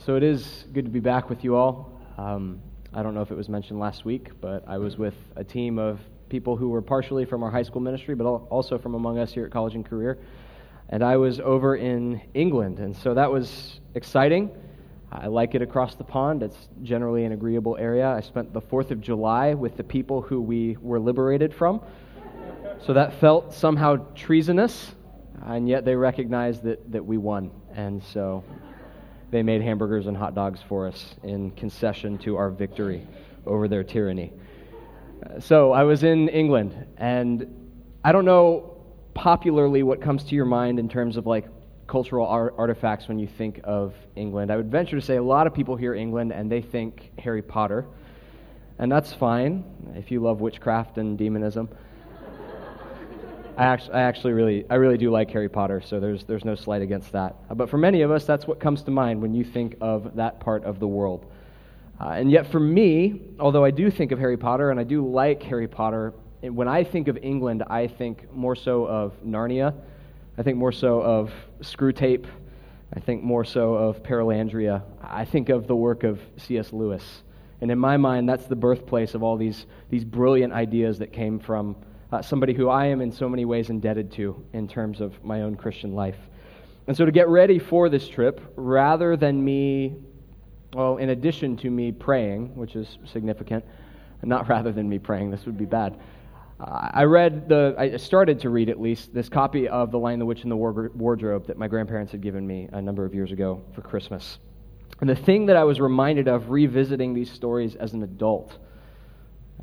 So it is good to be back with you all. Um, I don't know if it was mentioned last week, but I was with a team of people who were partially from our high school ministry, but also from among us here at College and Career. And I was over in England, and so that was exciting. I like it across the pond. It's generally an agreeable area. I spent the 4th of July with the people who we were liberated from. So that felt somehow treasonous, and yet they recognized that, that we won. And so they made hamburgers and hot dogs for us in concession to our victory over their tyranny. So I was in England, and I don't know popularly what comes to your mind in terms of like cultural art- artifacts when you think of England. I would venture to say a lot of people hear England and they think Harry Potter, and that's fine if you love witchcraft and demonism. I actually, I actually really, I really do like Harry Potter, so there's, there's no slight against that. Uh, but for many of us, that's what comes to mind when you think of that part of the world. Uh, and yet, for me, although I do think of Harry Potter and I do like Harry Potter, when I think of England, I think more so of Narnia. I think more so of Screwtape. I think more so of Perelandra. I think of the work of C.S. Lewis. And in my mind, that's the birthplace of all these, these brilliant ideas that came from uh, somebody who I am in so many ways indebted to in terms of my own Christian life. And so, to get ready for this trip, rather than me, well, in addition to me praying, which is significant, not rather than me praying, this would be bad. I read the, I started to read at least, this copy of The Lion, the Witch, and the Wardrobe that my grandparents had given me a number of years ago for Christmas. And the thing that I was reminded of revisiting these stories as an adult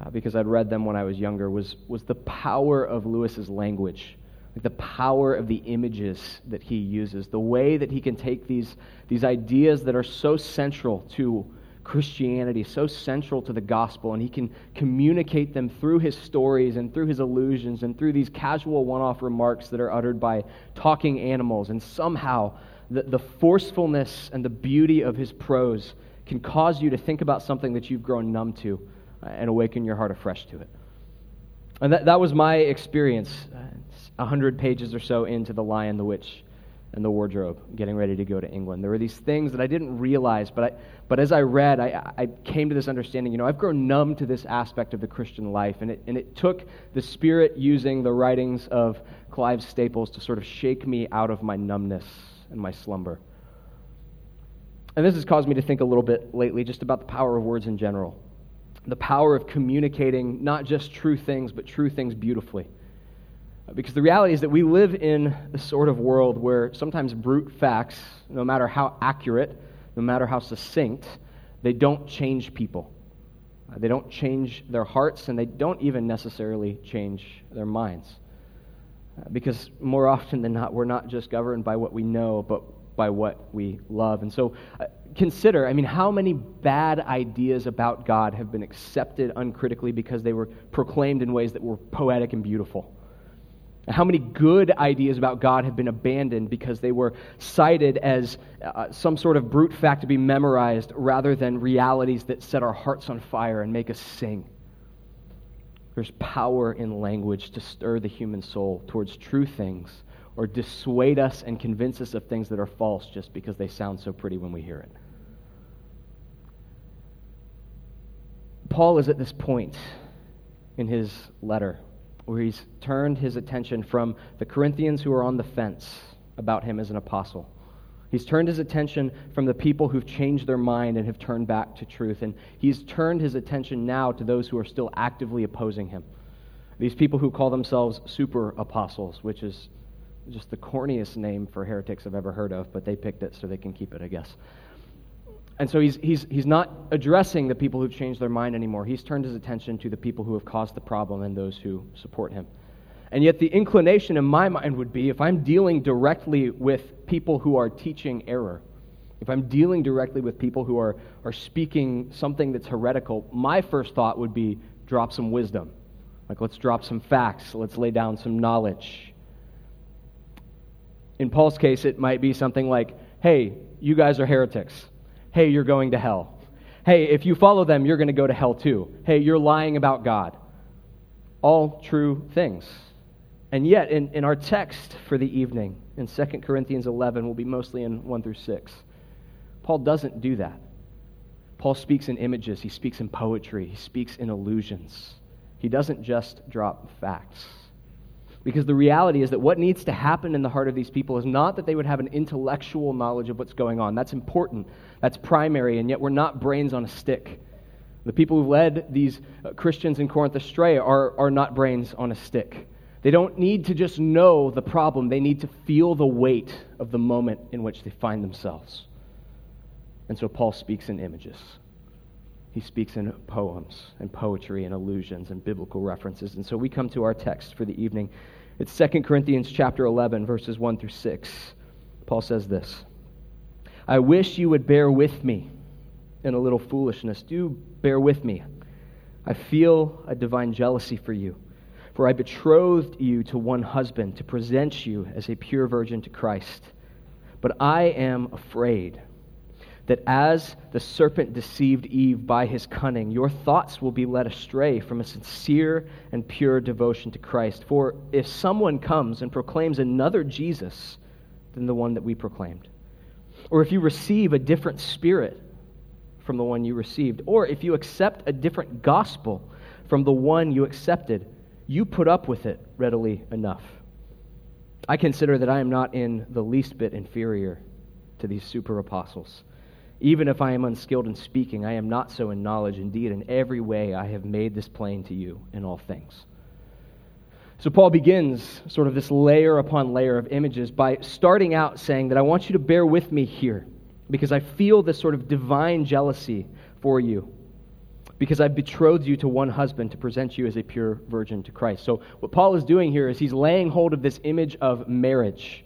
uh, because I'd read them when I was younger, was, was the power of Lewis's language, like the power of the images that he uses, the way that he can take these, these ideas that are so central to Christianity, so central to the gospel, and he can communicate them through his stories and through his allusions and through these casual one off remarks that are uttered by talking animals. And somehow, the, the forcefulness and the beauty of his prose can cause you to think about something that you've grown numb to and awaken your heart afresh to it. And that, that was my experience, uh, a hundred pages or so into The Lion, the Witch, and the Wardrobe, getting ready to go to England. There were these things that I didn't realize, but, I, but as I read, I, I came to this understanding you know, I've grown numb to this aspect of the Christian life, and it, and it took the Spirit using the writings of Clive Staples to sort of shake me out of my numbness and my slumber. And this has caused me to think a little bit lately just about the power of words in general the power of communicating not just true things, but true things beautifully. Because the reality is that we live in a sort of world where sometimes brute facts, no matter how accurate, no matter how succinct, they don't change people. They don't change their hearts, and they don't even necessarily change their minds. Because more often than not, we're not just governed by what we know, but by what we love. And so uh, consider I mean, how many bad ideas about God have been accepted uncritically because they were proclaimed in ways that were poetic and beautiful? How many good ideas about God have been abandoned because they were cited as uh, some sort of brute fact to be memorized rather than realities that set our hearts on fire and make us sing? There's power in language to stir the human soul towards true things or dissuade us and convince us of things that are false just because they sound so pretty when we hear it. Paul is at this point in his letter where he's turned his attention from the Corinthians who are on the fence about him as an apostle. He's turned his attention from the people who've changed their mind and have turned back to truth. And he's turned his attention now to those who are still actively opposing him. These people who call themselves super apostles, which is just the corniest name for heretics I've ever heard of, but they picked it so they can keep it, I guess. And so he's, he's, he's not addressing the people who've changed their mind anymore. He's turned his attention to the people who have caused the problem and those who support him. And yet, the inclination in my mind would be if I'm dealing directly with people who are teaching error, if I'm dealing directly with people who are, are speaking something that's heretical, my first thought would be drop some wisdom. Like, let's drop some facts, let's lay down some knowledge. In Paul's case, it might be something like, hey, you guys are heretics hey, you're going to hell. Hey, if you follow them, you're going to go to hell too. Hey, you're lying about God. All true things. And yet, in, in our text for the evening, in 2 Corinthians 11, we'll be mostly in 1 through 6, Paul doesn't do that. Paul speaks in images, he speaks in poetry, he speaks in illusions. He doesn't just drop facts. Because the reality is that what needs to happen in the heart of these people is not that they would have an intellectual knowledge of what's going on. That's important, that's primary, and yet we're not brains on a stick. The people who led these uh, Christians in Corinth astray are, are not brains on a stick. They don't need to just know the problem, they need to feel the weight of the moment in which they find themselves. And so Paul speaks in images. He speaks in poems and poetry and allusions and biblical references. And so we come to our text for the evening. It's 2 Corinthians chapter 11 verses 1 through 6. Paul says this: I wish you would bear with me in a little foolishness. Do bear with me. I feel a divine jealousy for you. For I betrothed you to one husband to present you as a pure virgin to Christ. But I am afraid that as the serpent deceived Eve by his cunning, your thoughts will be led astray from a sincere and pure devotion to Christ. For if someone comes and proclaims another Jesus than the one that we proclaimed, or if you receive a different spirit from the one you received, or if you accept a different gospel from the one you accepted, you put up with it readily enough. I consider that I am not in the least bit inferior to these super apostles. Even if I am unskilled in speaking, I am not so in knowledge. Indeed, in every way I have made this plain to you in all things. So, Paul begins sort of this layer upon layer of images by starting out saying that I want you to bear with me here because I feel this sort of divine jealousy for you because I've betrothed you to one husband to present you as a pure virgin to Christ. So, what Paul is doing here is he's laying hold of this image of marriage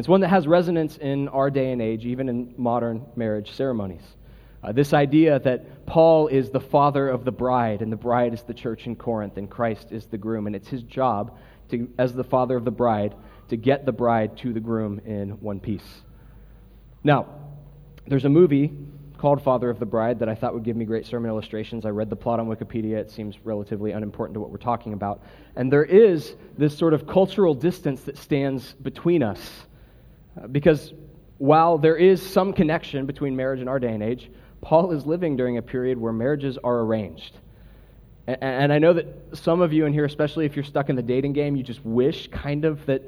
it's one that has resonance in our day and age, even in modern marriage ceremonies. Uh, this idea that Paul is the father of the bride, and the bride is the church in Corinth, and Christ is the groom, and it's his job, to, as the father of the bride, to get the bride to the groom in one piece. Now, there's a movie called Father of the Bride that I thought would give me great sermon illustrations. I read the plot on Wikipedia. It seems relatively unimportant to what we're talking about. And there is this sort of cultural distance that stands between us because while there is some connection between marriage in our day and age, Paul is living during a period where marriages are arranged. And I know that some of you in here, especially if you're stuck in the dating game, you just wish kind of that,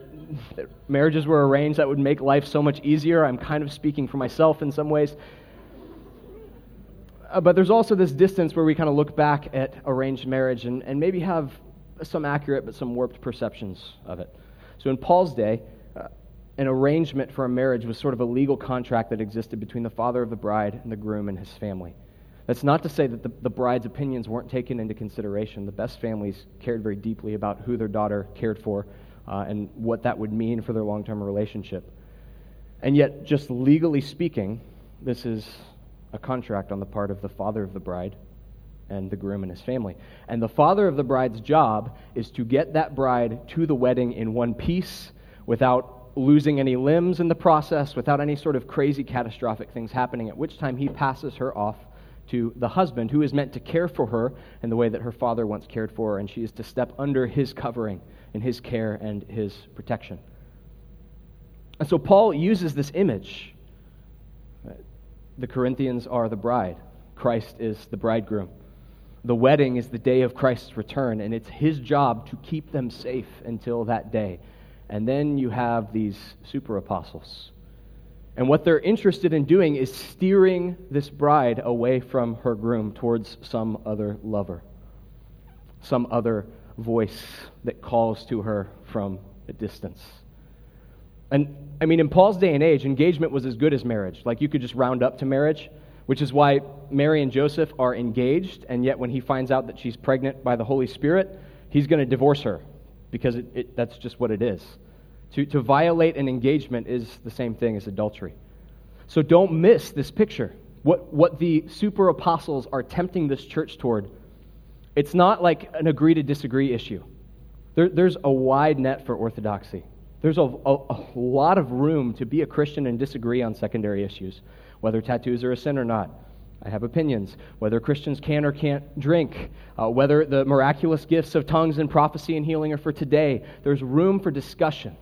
that, marriages were arranged. That would make life so much easier. I'm kind of speaking for myself in some ways. Uh, but there's also this distance where we kind of look back at arranged marriage and, and maybe have some accurate but some warped perceptions of it. So in Paul's day, an arrangement for a marriage was sort of a legal contract that existed between the father of the bride and the groom and his family. That's not to say that the, the bride's opinions weren't taken into consideration. The best families cared very deeply about who their daughter cared for uh, and what that would mean for their long term relationship. And yet, just legally speaking, this is a contract on the part of the father of the bride and the groom and his family. And the father of the bride's job is to get that bride to the wedding in one piece without losing any limbs in the process, without any sort of crazy catastrophic things happening, at which time he passes her off to the husband who is meant to care for her in the way that her father once cared for her, and she is to step under his covering and his care and his protection. And so Paul uses this image. The Corinthians are the bride, Christ is the bridegroom. The wedding is the day of Christ's return, and it's his job to keep them safe until that day. And then you have these super apostles. And what they're interested in doing is steering this bride away from her groom towards some other lover, some other voice that calls to her from a distance. And I mean, in Paul's day and age, engagement was as good as marriage. Like you could just round up to marriage, which is why Mary and Joseph are engaged, and yet when he finds out that she's pregnant by the Holy Spirit, he's going to divorce her because it, it, that's just what it is. To, to violate an engagement is the same thing as adultery. So don't miss this picture. What, what the super apostles are tempting this church toward, it's not like an agree to disagree issue. There, there's a wide net for orthodoxy. There's a, a, a, lot of room to be a Christian and disagree on secondary issues, whether tattoos are a sin or not. I have opinions. Whether Christians can or can't drink, uh, whether the miraculous gifts of tongues and prophecy and healing are for today. There's room for discussion.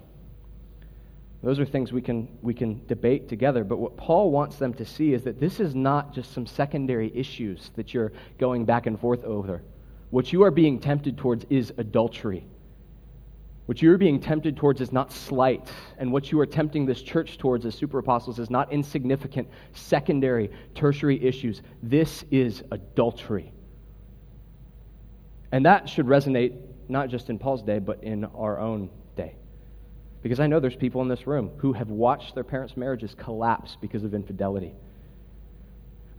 Those are things we can, we can debate together. But what Paul wants them to see is that this is not just some secondary issues that you're going back and forth over. What you are being tempted towards is adultery. What you're being tempted towards is not slight. And what you are tempting this church towards as super apostles is not insignificant, secondary, tertiary issues. This is adultery. And that should resonate not just in Paul's day, but in our own day. Because I know there's people in this room who have watched their parents' marriages collapse because of infidelity,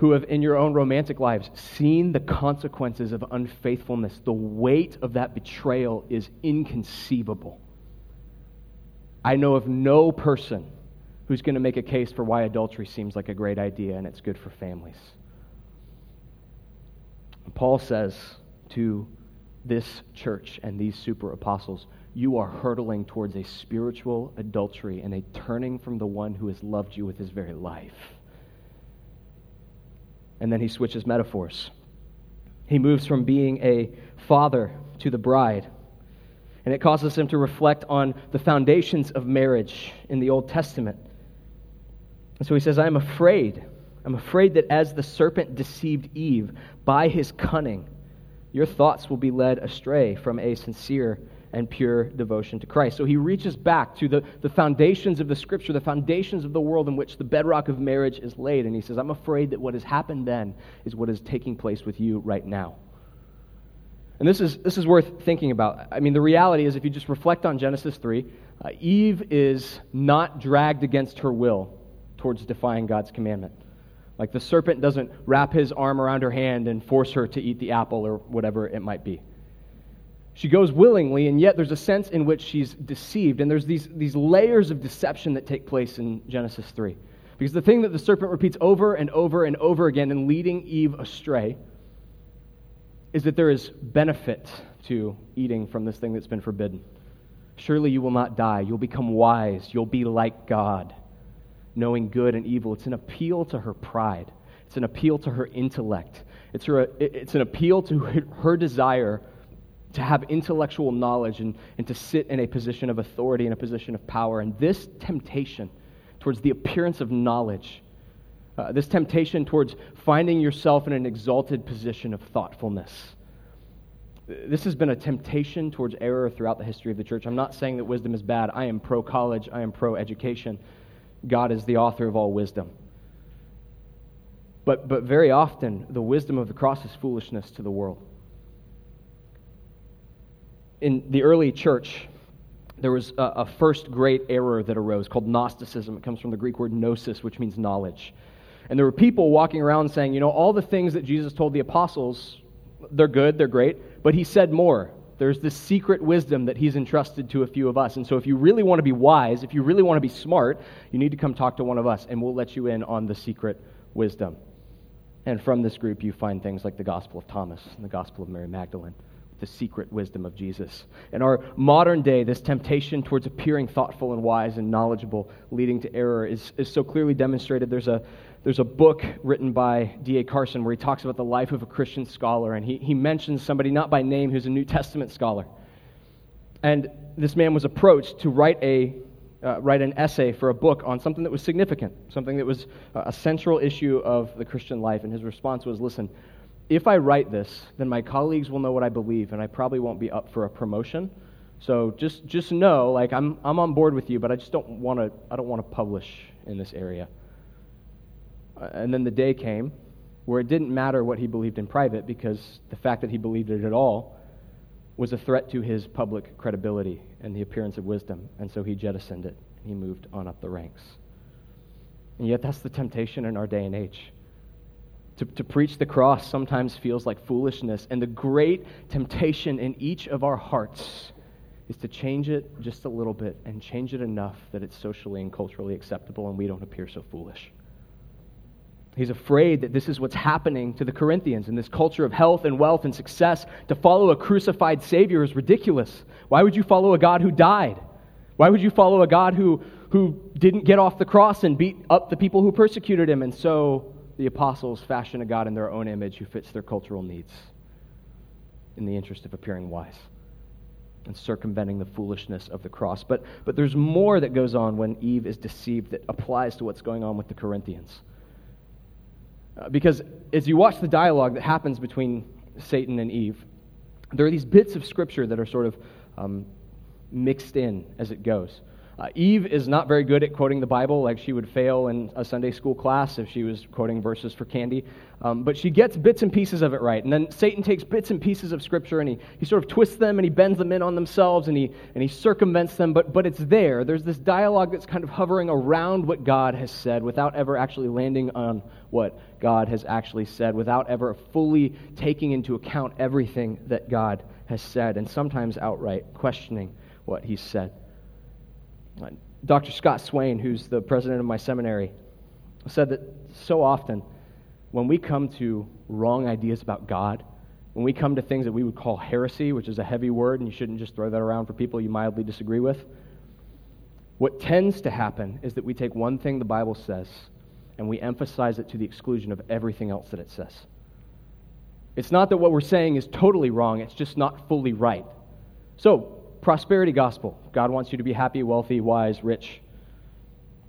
who have, in your own romantic lives, seen the consequences of unfaithfulness. The weight of that betrayal is inconceivable. I know of no person who's going to make a case for why adultery seems like a great idea and it's good for families. Paul says to this church and these super apostles, you are hurtling towards a spiritual adultery and a turning from the one who has loved you with his very life. And then he switches metaphors. He moves from being a father to the bride. And it causes him to reflect on the foundations of marriage in the Old Testament. And so he says, I am afraid. I'm afraid that as the serpent deceived Eve by his cunning, your thoughts will be led astray from a sincere and pure devotion to Christ. So he reaches back to the, the foundations of the scripture, the foundations of the world in which the bedrock of marriage is laid. And he says, I'm afraid that what has happened then is what is taking place with you right now. And this is, this is worth thinking about. I mean, the reality is, if you just reflect on Genesis 3, uh, Eve is not dragged against her will towards defying God's commandment. Like the serpent doesn't wrap his arm around her hand and force her to eat the apple or whatever it might be. She goes willingly, and yet there's a sense in which she's deceived. And there's these, these layers of deception that take place in Genesis 3. Because the thing that the serpent repeats over and over and over again in leading Eve astray is that there is benefit to eating from this thing that's been forbidden. Surely you will not die. You'll become wise. You'll be like God knowing good and evil. It's an appeal to her pride, it's an appeal to her intellect, it's, her, it's an appeal to her, her desire to have intellectual knowledge and, and to sit in a position of authority, in a position of power. And this temptation towards the appearance of knowledge, uh, this temptation towards finding yourself in an exalted position of thoughtfulness. This has been a temptation towards error throughout the history of the church. I'm not saying that wisdom is bad. I am pro college, I am pro education. God is the author of all wisdom. But, but very often, the wisdom of the cross is foolishness to the world. In the early church, there was a, a, first great error that arose called Gnosticism. It comes from the Greek word gnosis, which means knowledge. And there were people walking around saying, you know, all the things that Jesus told the apostles, they're good, they're great, but he said more. There's this secret wisdom that he's entrusted to a few of us. And so, if you really want to be wise, if you really want to be smart, you need to come talk to one of us, and we'll let you in on the secret wisdom. And from this group, you find things like the Gospel of Thomas and the Gospel of Mary Magdalene, the secret wisdom of Jesus. In our modern day, this temptation towards appearing thoughtful and wise and knowledgeable, leading to error, is, is so clearly demonstrated. There's a, there's a book written by D.A. Carson where he talks about the life of a Christian scholar, and he, he mentions somebody, not by name, who's a New Testament scholar. And this man was approached to write, a, uh, write an essay for a book on something that was significant, something that was a central issue of the Christian life. And his response was listen, if I write this, then my colleagues will know what I believe, and I probably won't be up for a promotion. So just, just know, like, I'm, I'm on board with you, but I just don't want to, I don't want to publish in this area. Uh, and then the day came where it didn't matter what he believed in private because the fact that he believed it at all was a threat to his public credibility and the appearance of wisdom. And so he jettisoned it he moved on up the ranks. And yet, that's the temptation in our day and age. To, to preach the cross sometimes feels like foolishness. And the great temptation in each of our hearts is to change it just a little bit and change it enough that it's socially and culturally acceptable and we don't appear so foolish. He's afraid that this is what's happening to the Corinthians in this culture of health and wealth and success. To follow a crucified Savior is ridiculous. Why would you follow a God who died? Why would you follow a God who, who didn't get off the cross and beat up the people who persecuted him? And so the apostles fashion a God in their own image who fits their cultural needs in the interest of appearing wise. and circumventing the foolishness of the cross. But, but there's more that goes on when Eve is deceived that applies to what's going on with the Corinthians. Uh, because as you watch the dialogue that happens between Satan and Eve, there are these bits of scripture that are sort of um, mixed in as it goes. Uh, Eve is not very good at quoting the Bible, like she would fail in a Sunday school class if she was quoting verses for candy. Um, but she gets bits and pieces of it right. And then Satan takes bits and pieces of Scripture and he, he sort of twists them and he bends them in on themselves and he, and he circumvents them. But, but it's there. There's this dialogue that's kind of hovering around what God has said without ever actually landing on what God has actually said, without ever fully taking into account everything that God has said, and sometimes outright questioning what he said. Dr. Scott Swain, who's the president of my seminary, said that so often when we come to wrong ideas about God, when we come to things that we would call heresy, which is a heavy word, and you shouldn't just throw that around for people you mildly disagree with, what tends to happen is that we take one thing the Bible says and we emphasize it to the exclusion of everything else that it says. It's not that what we're saying is totally wrong, it's just not fully right. So, prosperity gospel. God wants you to be happy, wealthy, wise, rich.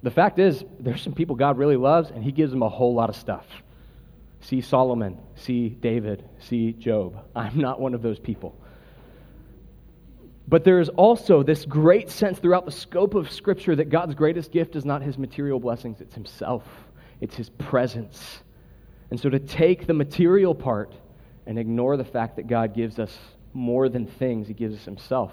The fact is, there's some people God really loves, and He gives them a whole lot of stuff. See Solomon, see David, see Job. I'm not one of those people. But there is also this great sense throughout the scope of Scripture that God's greatest gift is not His material blessings, it's Himself, it's His presence. And so to take the material part and ignore the fact that God gives us more than things, He gives us Himself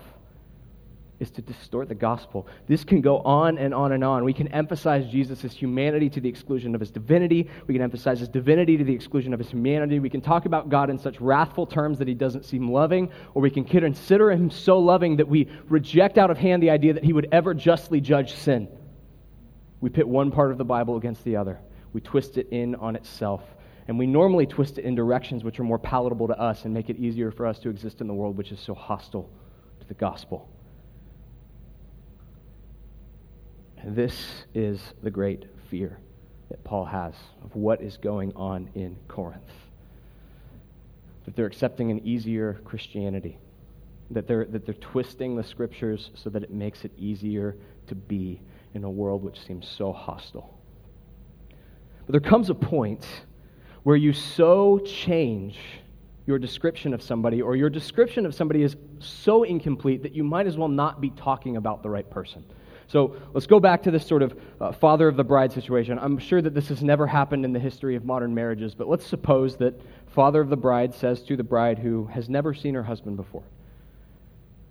is to distort the gospel. This can go on and on and on. We can emphasize Jesus' humanity to the exclusion of his divinity. We can emphasize his divinity to the exclusion of his humanity. We can talk about God in such wrathful terms that he doesn't seem loving, or we can consider him so loving that we reject out of hand the idea that he would ever justly judge sin. We pit one part of the Bible against the other, we twist it in on itself. And we normally twist it in directions which are more palatable to us and make it easier for us to exist in the world which is so hostile to the gospel. This is the great fear that Paul has of what is going on in Corinth. That they're accepting an easier Christianity, that they're, that they're twisting the scriptures so that it makes it easier to be in a world which seems so hostile. But there comes a point where you so change your description of somebody, or your description of somebody is so incomplete that you might as well not be talking about the right person. So let's go back to this sort of uh, father of the bride situation. I'm sure that this has never happened in the history of modern marriages, but let's suppose that father of the bride says to the bride who has never seen her husband before,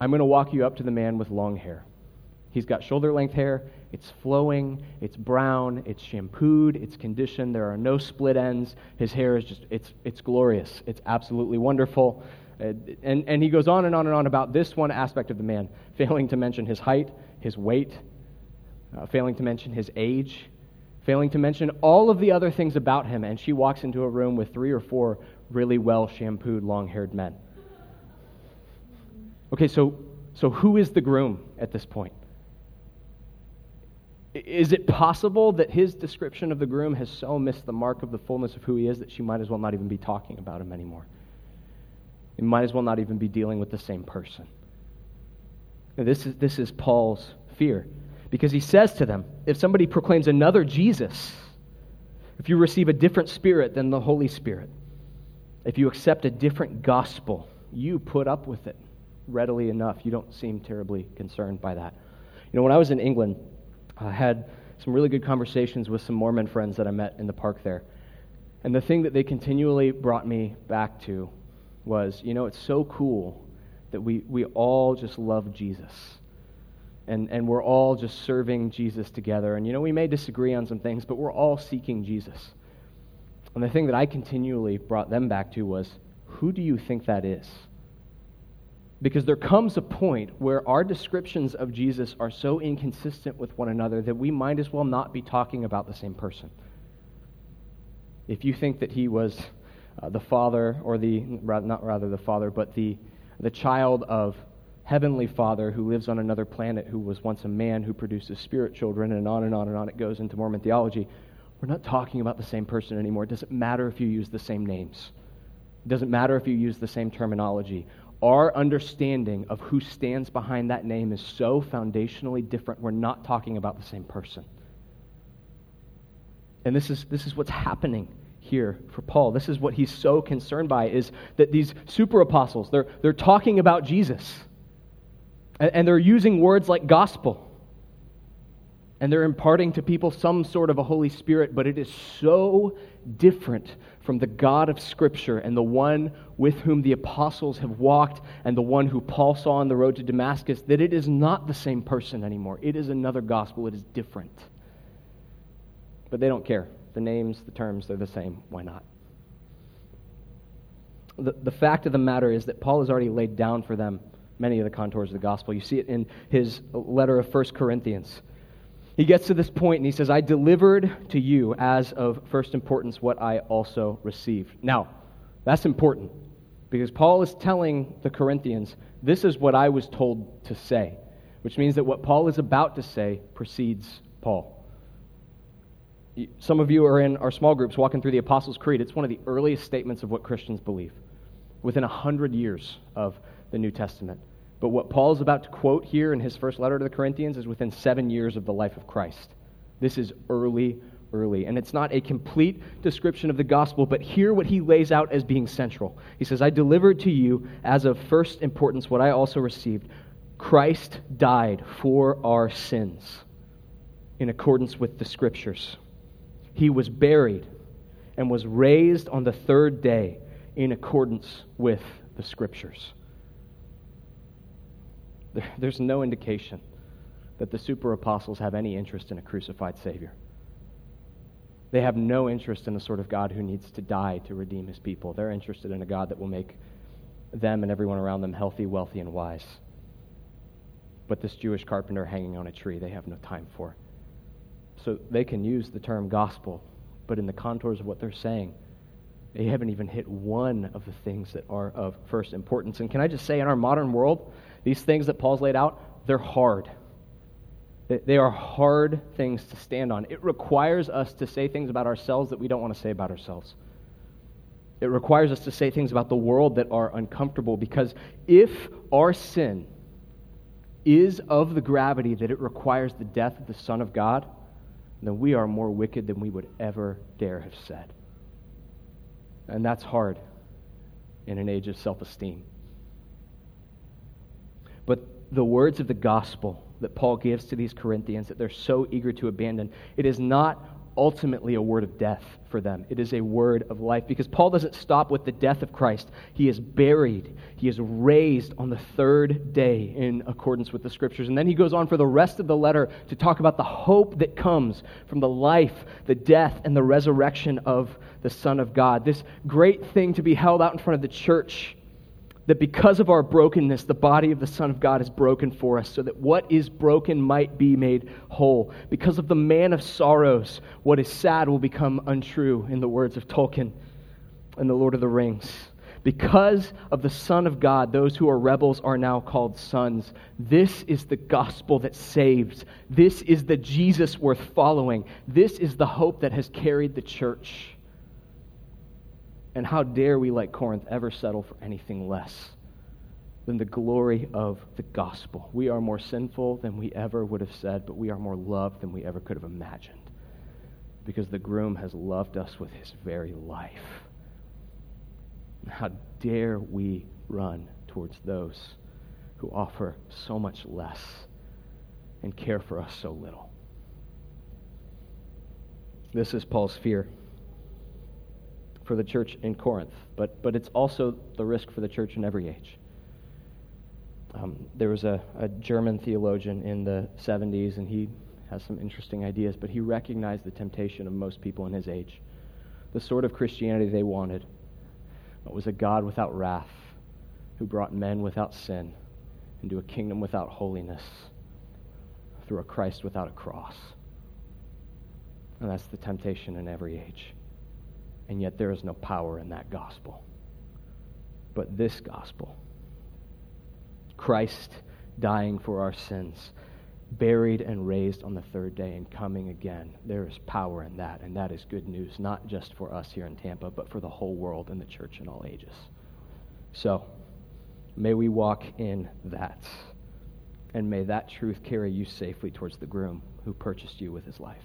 I'm going to walk you up to the man with long hair. He's got shoulder length hair. It's flowing. It's brown. It's shampooed. It's conditioned. There are no split ends. His hair is just, it's, it's glorious. It's absolutely wonderful. And, and he goes on and on and on about this one aspect of the man, failing to mention his height, his weight, uh, failing to mention his age, failing to mention all of the other things about him. And she walks into a room with three or four really well shampooed, long haired men. Okay, so, so who is the groom at this point? Is it possible that his description of the groom has so missed the mark of the fullness of who he is that she might as well not even be talking about him anymore? It might as well not even be dealing with the same person. This is, this is Paul's fear. Because he says to them, if somebody proclaims another Jesus, if you receive a different spirit than the Holy Spirit, if you accept a different gospel, you put up with it readily enough. You don't seem terribly concerned by that. You know, when I was in England, I had some really good conversations with some Mormon friends that I met in the park there. And the thing that they continually brought me back to was, you know, it's so cool that we, we all just love Jesus. And, and we're all just serving Jesus together. And, you know, we may disagree on some things, but we're all seeking Jesus. And the thing that I continually brought them back to was, who do you think that is? Because there comes a point where our descriptions of Jesus are so inconsistent with one another that we might as well not be talking about the same person. If you think that he was uh, the father, or the, not rather the father, but the the child of heavenly father who lives on another planet who was once a man who produces spirit children and on and on and on it goes into mormon theology we're not talking about the same person anymore it doesn't matter if you use the same names it doesn't matter if you use the same terminology our understanding of who stands behind that name is so foundationally different. We're not talking about the same person. And this is, this is what's happening here for Paul. This is what he's so concerned by is that these super apostles, they're, they're talking about Jesus. And, they're using words like gospel. And they're imparting to people some sort of a Holy Spirit, but it is so different from the God of Scripture and the one with whom the apostles have walked and the one who Paul saw on the road to Damascus that it is not the same person anymore. It is another gospel, it is different. But they don't care. The names, the terms, they're the same. Why not? The, the fact of the matter is that Paul has already laid down for them many of the contours of the gospel. You see it in his letter of 1 Corinthians. He gets to this point and he says, I delivered to you as of first importance what I also received. Now, that's important because Paul is telling the Corinthians, This is what I was told to say, which means that what Paul is about to say precedes Paul. Some of you are in our small groups walking through the Apostles' Creed. It's one of the earliest statements of what Christians believe, within a hundred years of the New Testament. But what Paul is about to quote here in his first letter to the Corinthians is within seven years of the life of Christ. This is early, early. And it's not a complete description of the gospel, but hear what he lays out as being central. He says, I delivered to you as of first importance what I also received. Christ died for our sins in accordance with the scriptures he was buried and was raised on the third day in accordance with the scriptures. There's no indication that the super apostles have any interest in a crucified Savior. They have no interest in the sort of God who needs to die to redeem his people. They're interested in a God that will make them and everyone around them healthy, wealthy, and wise. But this Jewish carpenter hanging on a tree, they have no time for. So they can use the term gospel, but in the contours of what they're saying, they haven't even hit one of the things that are of first importance. And can I just say, in our modern world, these things that Paul's laid out, they're hard. They are hard things to stand on. It requires us to say things about ourselves that we don't want to say about ourselves. It requires us to say things about the world that are uncomfortable because if our sin is of the gravity that it requires the death of the Son of God, then we are more wicked than we would ever dare have said. And that's hard in an age of self esteem. The words of the gospel that Paul gives to these Corinthians that they're so eager to abandon, it is not ultimately a word of death for them. It is a word of life because Paul doesn't stop with the death of Christ. He is buried, he is raised on the third day in accordance with the scriptures. And then he goes on for the rest of the letter to talk about the hope that comes from the life, the death, and the resurrection of the Son of God. This great thing to be held out in front of the church that because of our brokenness, the body of the Son of God is broken for us, so that what is broken might be made whole. Because of the man of sorrows, what is sad will become untrue, in the words of Tolkien and the Lord of the Rings. Because of the Son of God, those who are rebels are now called sons. This is the gospel that saves. This is the Jesus worth following. This is the hope that has carried the church. And how dare we, like Corinth, ever settle for anything less than the glory of the gospel? We are more sinful than we ever would have said, but we are more loved than we ever could have imagined because the groom has loved us with his very life. How dare we run towards those who offer so much less and care for us so little? This is Paul's fear for the church in Corinth, but, but it's also the risk for the church in every age. Um, there was a, a German theologian in the 70s, and he has some interesting ideas, but he recognized the temptation of most people in his age. The sort of Christianity they wanted it was a God without wrath, who brought men without sin into a kingdom without holiness through a Christ without a cross. And that's the temptation in every age and yet there is no power in that gospel. But this gospel, Christ dying for our sins, buried and raised on the third day and coming again, there is power in that, and that is good news, not just for us here in Tampa, but for the whole world and the church in all ages. So, May we walk in that. And may that truth carry you safely towards the groom who purchased you with his life.